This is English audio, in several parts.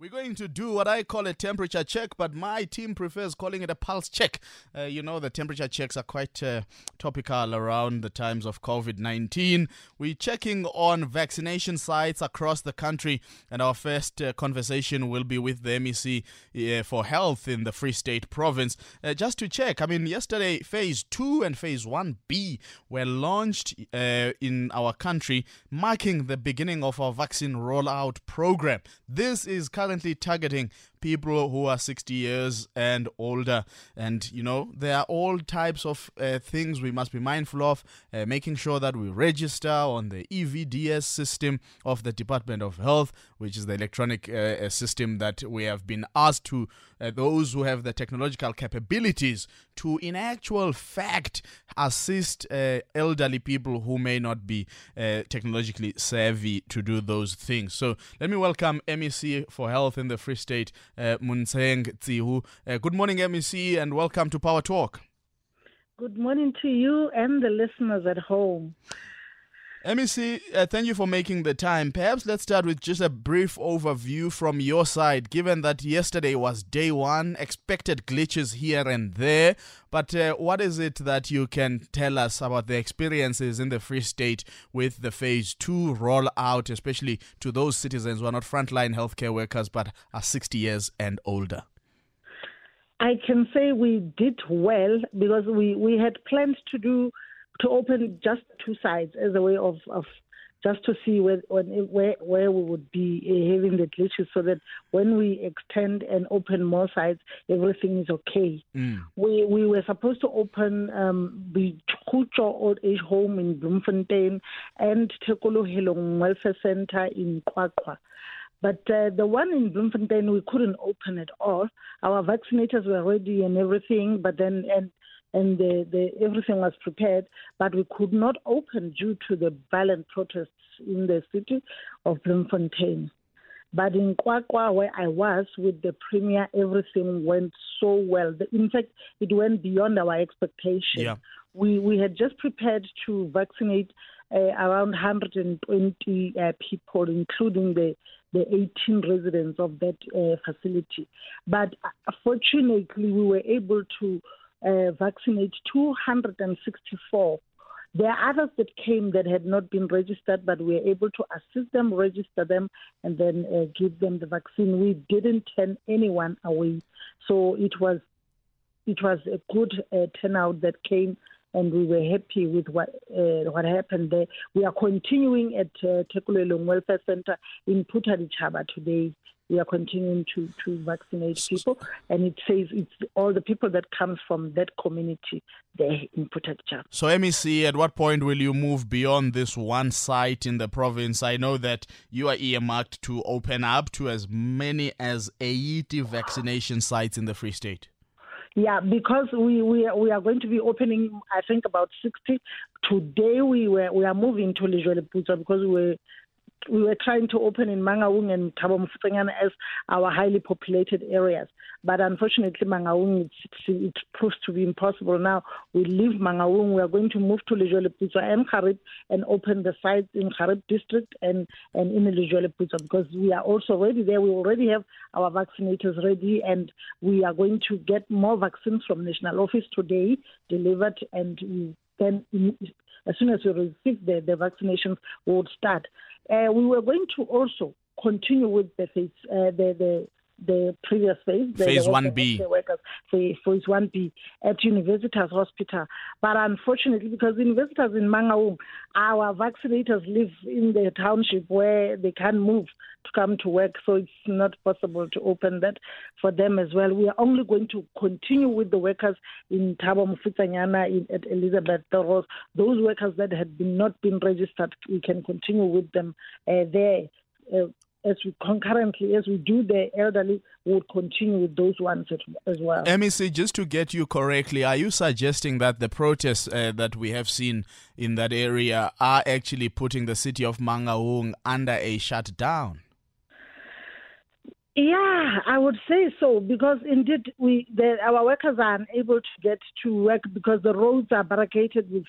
We're going to do what I call a temperature check, but my team prefers calling it a pulse check. Uh, you know, the temperature checks are quite uh, topical around the times of COVID 19. We're checking on vaccination sites across the country, and our first uh, conversation will be with the MEC uh, for Health in the Free State Province. Uh, just to check, I mean, yesterday, phase 2 and phase 1B were launched uh, in our country, marking the beginning of our vaccine rollout program. This is currently targeting people who are 60 years and older. And, you know, there are all types of uh, things we must be mindful of, uh, making sure that we register on the EVDS system of the Department of Health, which is the electronic uh, system that we have been asked to, uh, those who have the technological capabilities to, in actual fact, assist uh, elderly people who may not be uh, technologically savvy to do those things. So let me welcome MEC for Health in the Free State, uh, Montseng Tsiu. Uh, good morning, MEC, and welcome to Power Talk. Good morning to you and the listeners at home. MEC, uh, thank you for making the time. Perhaps let's start with just a brief overview from your side, given that yesterday was day one, expected glitches here and there. But uh, what is it that you can tell us about the experiences in the Free State with the phase two rollout, especially to those citizens who are not frontline healthcare workers but are 60 years and older? I can say we did well because we, we had planned to do to open just two sides as a way of, of just to see where, where where we would be having the glitches, so that when we extend and open more sites, everything is okay. Mm. We we were supposed to open um, the Chucho Old Age Home in Bloemfontein and Tekolo Hilong Welfare Center in QwaQwa. But uh, the one in Bloemfontein, we couldn't open at all. Our vaccinators were ready and everything, but then and and the, the, everything was prepared, but we could not open due to the violent protests in the city of Bloemfontein. But in QwaQwa, where I was with the premier, everything went so well. In fact, it went beyond our expectation. Yeah. We we had just prepared to vaccinate uh, around 120 uh, people, including the the 18 residents of that uh, facility. But uh, fortunately, we were able to uh, vaccinate 264. There are others that came that had not been registered, but we were able to assist them, register them, and then uh, give them the vaccine. We didn't turn anyone away, so it was it was a good uh, turnout that came, and we were happy with what uh, what happened there. We are continuing at uh, Tekulelong Welfare Center in Phuthaditjhaba today we are continuing to, to vaccinate people. And it says it's all the people that comes from that community there in Phuthaditjhaba. So, MEC, at what point will you move beyond this one site in the province? I know that you are earmarked to open up to as many as 80 vaccination sites in the Free State. Yeah, because we, we, are, we are going to be opening, I think, about 60. Today we were we are moving to Lejweleputswa because we we were trying to open in Mangaung and Thabo as our highly populated areas. But unfortunately, Mangaung, it, it proves to be impossible. Now, we leave Mangaung, we are going to move to Lejweleputswa and Xhariep and open the sites in Xhariep district and, and in Lejweleputswa because we are also ready there. We already have our vaccinators ready and we are going to get more vaccines from National Office today delivered and then as soon as we receive the, the vaccinations, we would start. Uh, we were going to also continue with the uh, the, the the previous phase, the, phase one B, the workers, phase one B at Universitas Hospital. But unfortunately, because Universitas in Mangaung, our vaccinators live in the township where they can't move to come to work, so it's not possible to open that for them as well. We are only going to continue with the workers in Thabo Mofokeng at Elizabeth Ross. Those workers that had been not been registered, we can continue with them uh, there. Uh, as we concurrently as we do the elderly, we will continue with those ones as well. MEC, just to get you correctly, are you suggesting that the protests uh, that we have seen in that area are actually putting the city of Mangaung under a shutdown? Yeah, I would say so because indeed we the, our workers are unable to get to work because the roads are barricaded with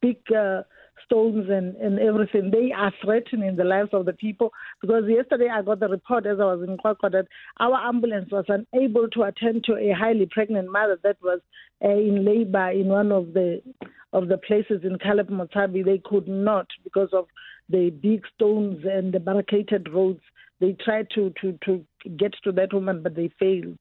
big uh, stones and, and everything. They are threatening the lives of the people because yesterday I got the report as I was in QwaQwa that our ambulance was unable to attend to a highly pregnant mother that was uh, in labor in one of the of the places in Caleb Motshabi. They could not because of the big stones and the barricaded roads. They tried to, to, to get to that woman, but they failed.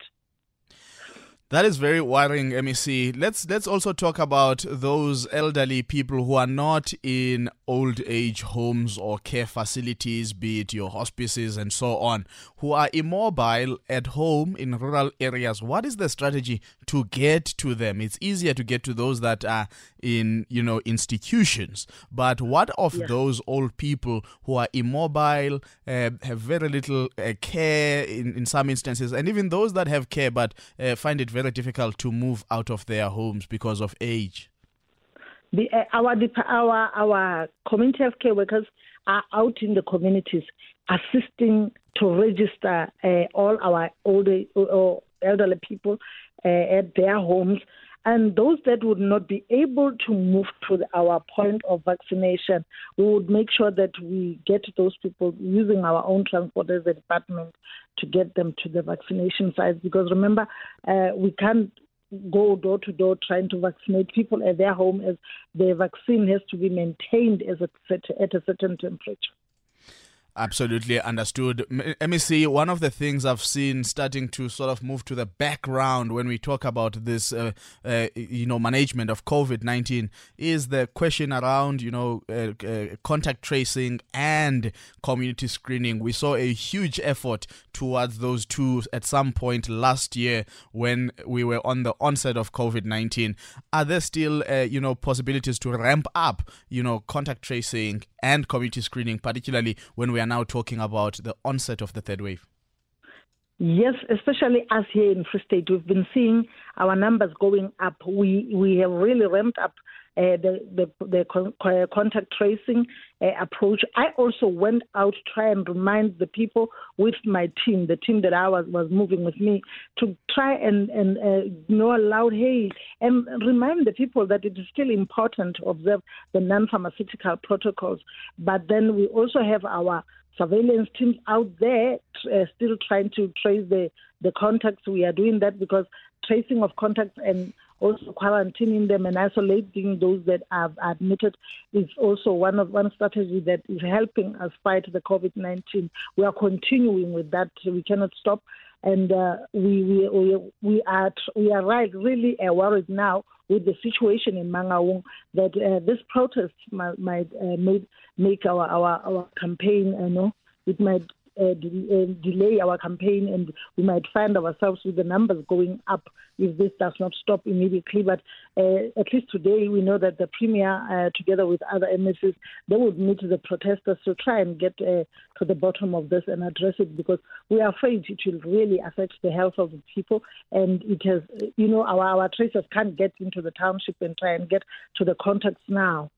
That is very worrying, MEC. Let's let's also talk about those elderly people who are not in old age homes or care facilities, be it your hospices and so on, who are immobile at home in rural areas. What is the strategy to get to them? It's easier to get to those that are in you know institutions, but what of yeah. those old people who are immobile, uh, have very little uh, care in in some instances, and even those that have care but uh, find it very difficult to move out of their homes because of age? The, uh, our, our, our community health care workers are out in the communities assisting to register uh, all our older or elderly people uh, at their homes. And those that would not be able to move to our point of vaccination, we would make sure that we get those people using our own transport as a department to get them to the vaccination sites. Because remember, uh, we can't go door to door trying to vaccinate people at their home as the vaccine has to be maintained as a, at a certain temperature. Absolutely understood. Let me see. One of the things I've seen starting to sort of move to the background when we talk about this, uh, uh, you know, management of COVID nineteen is the question around, you know, uh, uh, contact tracing and community screening. We saw a huge effort towards those two at some point last year when we were on the onset of COVID nineteen. Are there still, uh, you know, possibilities to ramp up, you know, contact tracing and community screening, particularly when we are now talking about the onset of the third wave? Yes, especially us here in Free State, we've been seeing our numbers going up. We we have really ramped up uh, the, the, the con- contact tracing uh, approach. I also went out to try and remind the people with my team, the team that I was, was moving with me, to try and, and uh, know aloud, hey, and remind the people that it is still important to observe the non pharmaceutical protocols. But then we also have our surveillance teams out there uh, still trying to trace the, the contacts. We are doing that because tracing of contacts and also quarantining them and isolating those that are admitted is also one of one strategy that is helping us fight the COVID-19. We are continuing with that. We cannot stop, and uh, we, we we we are we are right really uh, worried now with the situation in Mangaung that uh, this protest might, might uh, make make our our our campaign. You know, it might uh, uh, delay our campaign and we might find ourselves with the numbers going up if this does not stop immediately. But uh, at least today, we know that the Premier, uh, together with other MSs, they would meet the protesters to try and get uh, to the bottom of this and address it because we are afraid it will really affect the health of the people. And it has, you know, our, our tracers can't get into the township and try and get to the contacts now.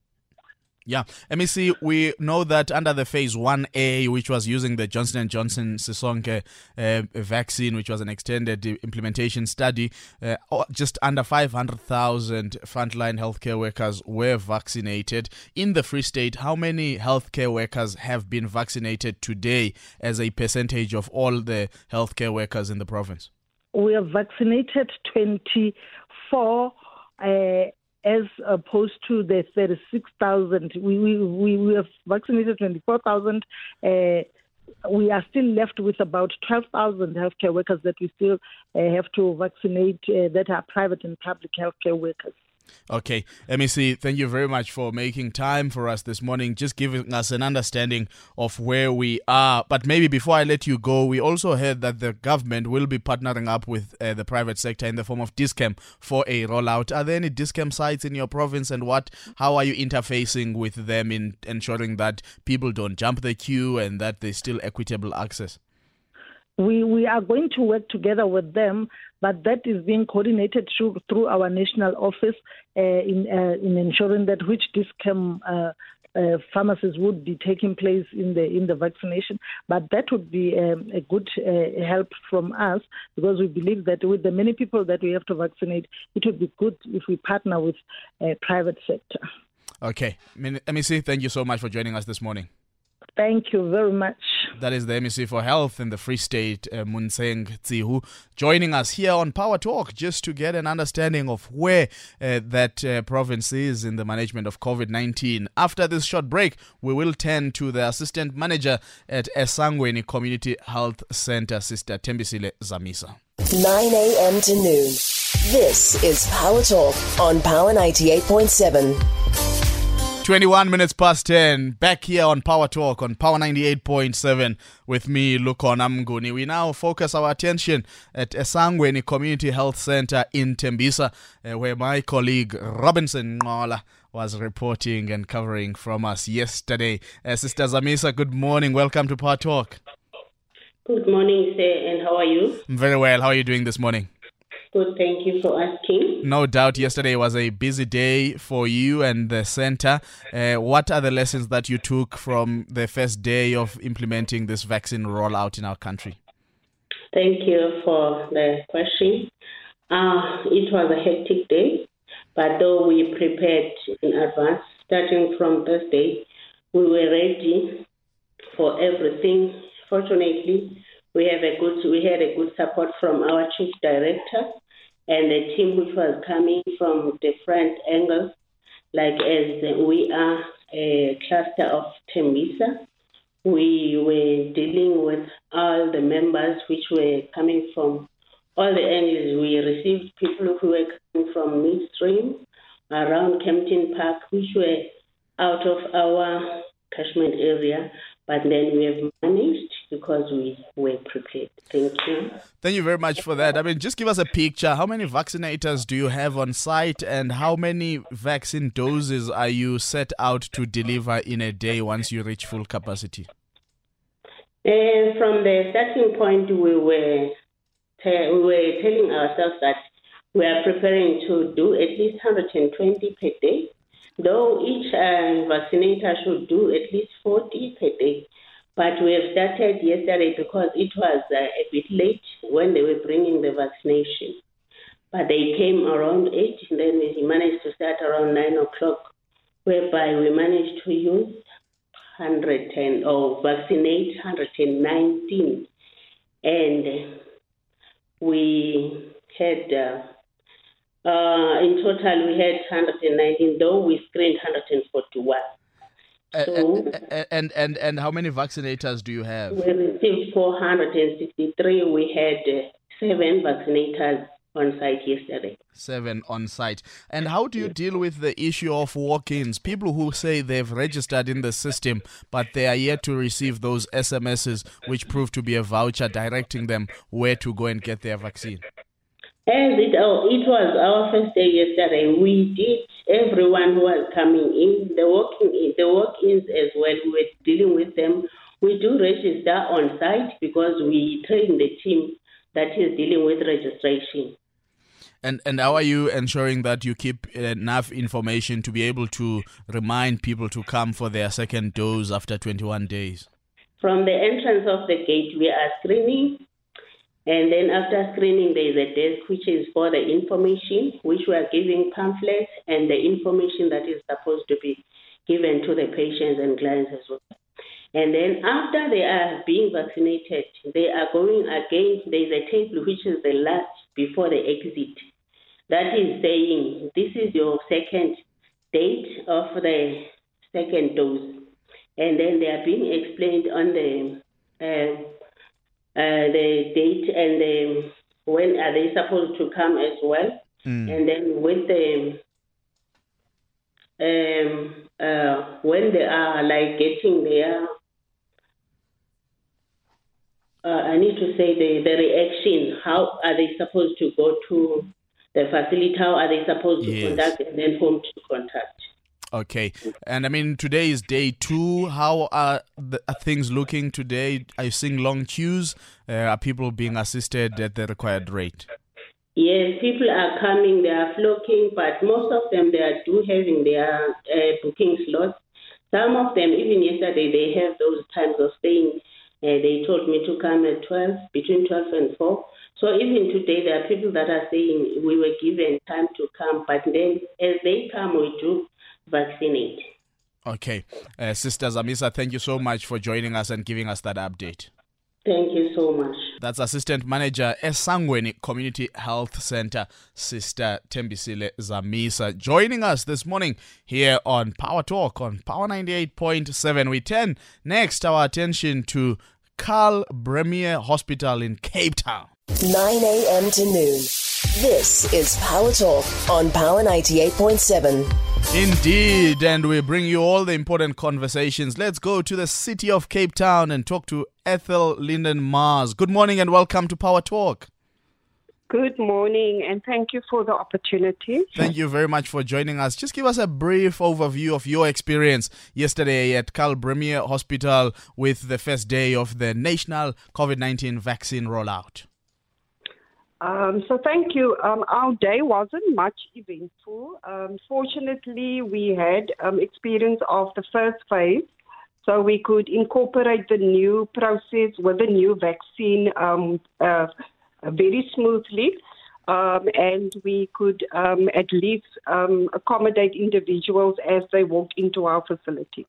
Yeah, MEC, we know that under the phase 1A, which was using the Johnson & Johnson Sisonke uh, vaccine, which was an extended implementation study, uh, just under 500,000 frontline healthcare workers were vaccinated. In the Free State, how many healthcare workers have been vaccinated today as a percentage of all the healthcare workers in the province? We have vaccinated 24 uh, as opposed to the 36,000. We, we, we, have vaccinated 24,000. Uh, we are still left with about 12,000 healthcare workers that we still uh, have to vaccinate uh, that are private and public healthcare workers. Okay, MEC, thank you very much for making time for us this morning, just giving us an understanding of where we are. But maybe before I let you go, we also heard that the government will be partnering up with uh, the private sector in the form of Dis-Chem for a rollout. Are there any Dis-Chem sites in your province, and what? How are you interfacing with them in ensuring that people don't jump the queue and that there's still equitable access? We, we are going to work together with them, but that is being coordinated through, through our national office uh, in, uh, in ensuring that which Dis-Chem uh, uh, pharmacies would be taking place in the in the vaccination. But that would be um, a good uh, help from us because we believe that with the many people that we have to vaccinate, it would be good if we partner with a private sector. Okay, MEC, thank you so much for joining us this morning. Thank you very much. That is the MEC for Health in the Free State, uh, Montseng Tsiu, joining us here on Power Talk just to get an understanding of where uh, that uh, province is in the management of COVID 19. After this short break, we will turn to the Assistant Manager at Esangweni Community Health Center, Sister Tembisile Zamisa. 9 a.m. to noon. This is Power Talk on Power 98.7. 21 minutes past 10, back here on Power Talk on Power 98.7 with me, Lukhona Mnguni. We now focus our attention at Esangweni Community Health Center in Tembisa, uh, where my colleague Robinson Ngola was reporting and covering from us yesterday. Uh, Sister Zamisa, good morning. Welcome to Power Talk. Good morning, sir, and how are you? I'm very well. How are you doing this morning? Good, thank you for asking. No doubt yesterday was a busy day for you and the center. Uh, what are the lessons that you took from the first day of implementing this vaccine rollout in our country? Thank you for the question. Uh, it was a hectic day, but though we prepared in advance, starting from Thursday, we were ready for everything. Fortunately, we have a good we had a good support from our chief director and the team which was coming from different angles like as we are a cluster of Tembisa we were dealing with all the members which were coming from all the angles. We received people who were coming from midstream around Kempton Park, which were out of our catchment area, but then we have managed because we were prepared. Thank you. Thank you very much for that. I mean, just give us a picture. How many vaccinators do you have on site, and how many vaccine doses are you set out to deliver in a day once you reach full capacity? And from the starting point, we were te- we were telling ourselves that we are preparing to do at least 120 per day, though each uh, vaccinator should do at least 40 per day. But we have started yesterday because it was uh, a bit late when they were bringing the vaccination. But they came around 8, and then we managed to start around 9 o'clock, whereby we managed to use 110 or vaccinate 119. And we had, uh, uh, in total, we had 119, though we screened 141. So, and, and and how many vaccinators do you have? We received 463. We had uh, seven vaccinators on site yesterday. Seven on site. And how do you deal with the issue of walk ins? People who say they've registered in the system, but they are yet to receive those SMSs, which prove to be a voucher directing them where to go and get their vaccine. As it, oh, it was our first day yesterday, we did everyone who was coming in, the walking in, the walk-ins as well. We were dealing with them. We do register on site because we train the team that is dealing with registration. And and how are you ensuring that you keep enough information to be able to remind people to come for their second dose after 21 days? From the entrance of the gate, we are screening and then after screening, there is a desk which is for the information, which we are giving pamphlets and the information that is supposed to be given to the patients and clients as well. And then after they are being vaccinated, they are going again. There is a table which is the last before the exit. That is saying this is your second date of the second dose. And then they are being explained on the uh, uh, the date and the, when are they supposed to come as well. Mm. And then with the um, uh, when they are like getting there, uh, I need to say the, the reaction. How are they supposed to go to the facility? How are they supposed to yes. contact and then whom to contact? Okay, and I mean today is day two. How are, the, are things looking today? Are you seeing long queues? Uh, are people being assisted at the required rate? Yes, people are coming. They are flocking, but most of them they are do having their uh, booking slots. Some of them, even yesterday, they have those times of staying. Uh, they told me to come at 12, between 12 and 4. So even today, there are people that are saying we were given time to come, but then as they come, we do vaccinate. Okay. Uh, Sister Zamisa, thank you so much for joining us and giving us that update. Thank you so much. That's Assistant Manager Esangweni Community Health Center, Sister Tembisile Zamisa, joining us this morning here on Power Talk on Power 98.7. We turn next our attention to Karl Bremer Hospital in Cape Town. 9 a.m. to noon. This is Power Talk on Power 98.7. Indeed, and we bring you all the important conversations. Let's go to the city of Cape Town and talk to Ethel Linden Mars. Good morning and welcome to Power Talk. Good morning, and thank you for the opportunity. Thank you very much for joining us. Just give us a brief overview of your experience yesterday at Karl Bremer Hospital with the first day of the national COVID 19 vaccine rollout. Um, so thank you. Um, our day wasn't much eventful. Um, fortunately, we had um, experience of the first phase, so we could incorporate the new process with the new vaccine um, uh, very smoothly. Um, and we could at least accommodate individuals as they walk into our facility.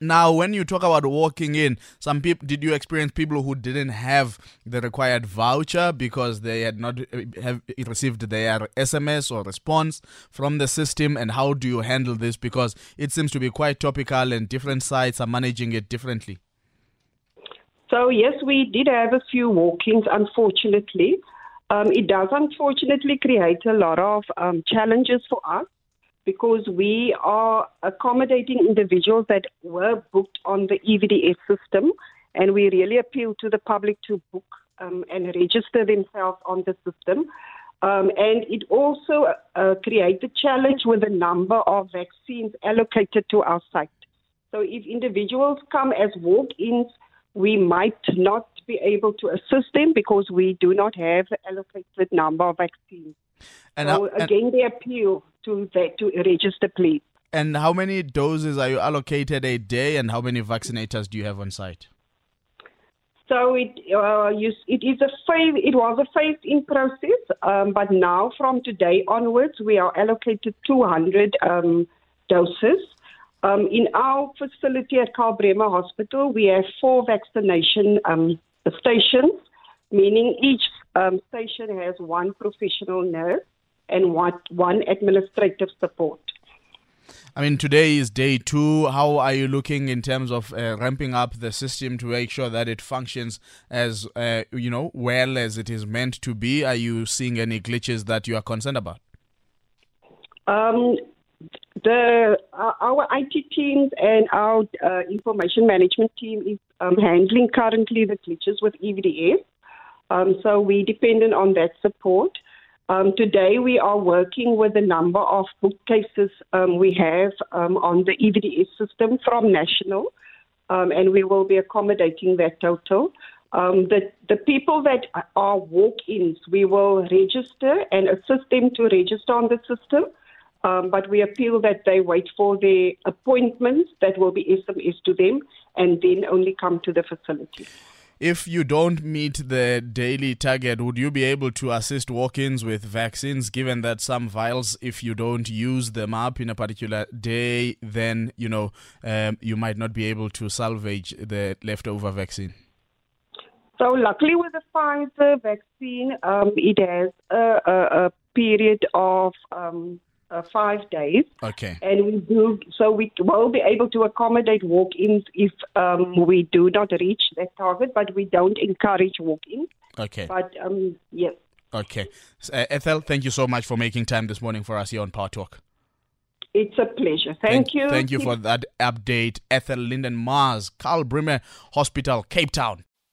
Now, when you talk about walking in, some people did you experience people who didn't have the required voucher because they had not uh, have received their SMS or response from the system? And how do you handle this? Because it seems to be quite topical, and different sites are managing it differently. So yes, we did have a few walk-ins. Unfortunately, um, it does unfortunately create a lot of um, challenges for us because we are accommodating individuals that were booked on the EVDS system, and we really appeal to the public to book um, and register themselves on the system. Um, and it also uh, creates a challenge with the number of vaccines allocated to our site. So if individuals come as walk-ins, we might not be able to assist them because we do not have the allocated number of vaccines. And so how, again, the appeal to to register, please. And how many doses are you allocated a day, and how many vaccinators do you have on site? So it uh, you, it is a phase. It was a phased-in process, um, but now from today onwards, we are allocated 200 um, doses. Um, in our facility at Karl Bremer Hospital, we have four vaccination um, stations, meaning each um, station has one professional nurse and one, one administrative support. I mean, today is day two. How are you looking in terms of uh, ramping up the system to make sure that it functions as uh, you know well as it is meant to be? Are you seeing any glitches that you are concerned about? Um, the uh, our IT teams and our uh, information management team is um, handling currently the glitches with EVDS. Um, so we're dependent on that support. Um, today, we are working with a number of bookcases um, we have um, on the EVDS system from National, um, and we will be accommodating that total. Um, the, the people that are walk ins, we will register and assist them to register on the system. Um, but we appeal that they wait for their appointments that will be SMS to them and then only come to the facility if you don't meet the daily target, would you be able to assist walk ins with vaccines, given that some vials, if you don't use them up in a particular day, then, you know, um, you might not be able to salvage the leftover vaccine? So, luckily, with the Pfizer vaccine, um, it has a, a, a period of um, uh, five days. Okay. And we do so we will be able to accommodate walk-ins if um, we do not reach that target, but we don't encourage walk-ins. Okay. But um, yes. Okay. Uh, Ethel, thank you so much for making time this morning for us here on Power Talk. It's a pleasure. Thank, thank you. Thank you for that update. Ethel Linden Mars, Karl Bremer Hospital, Cape Town.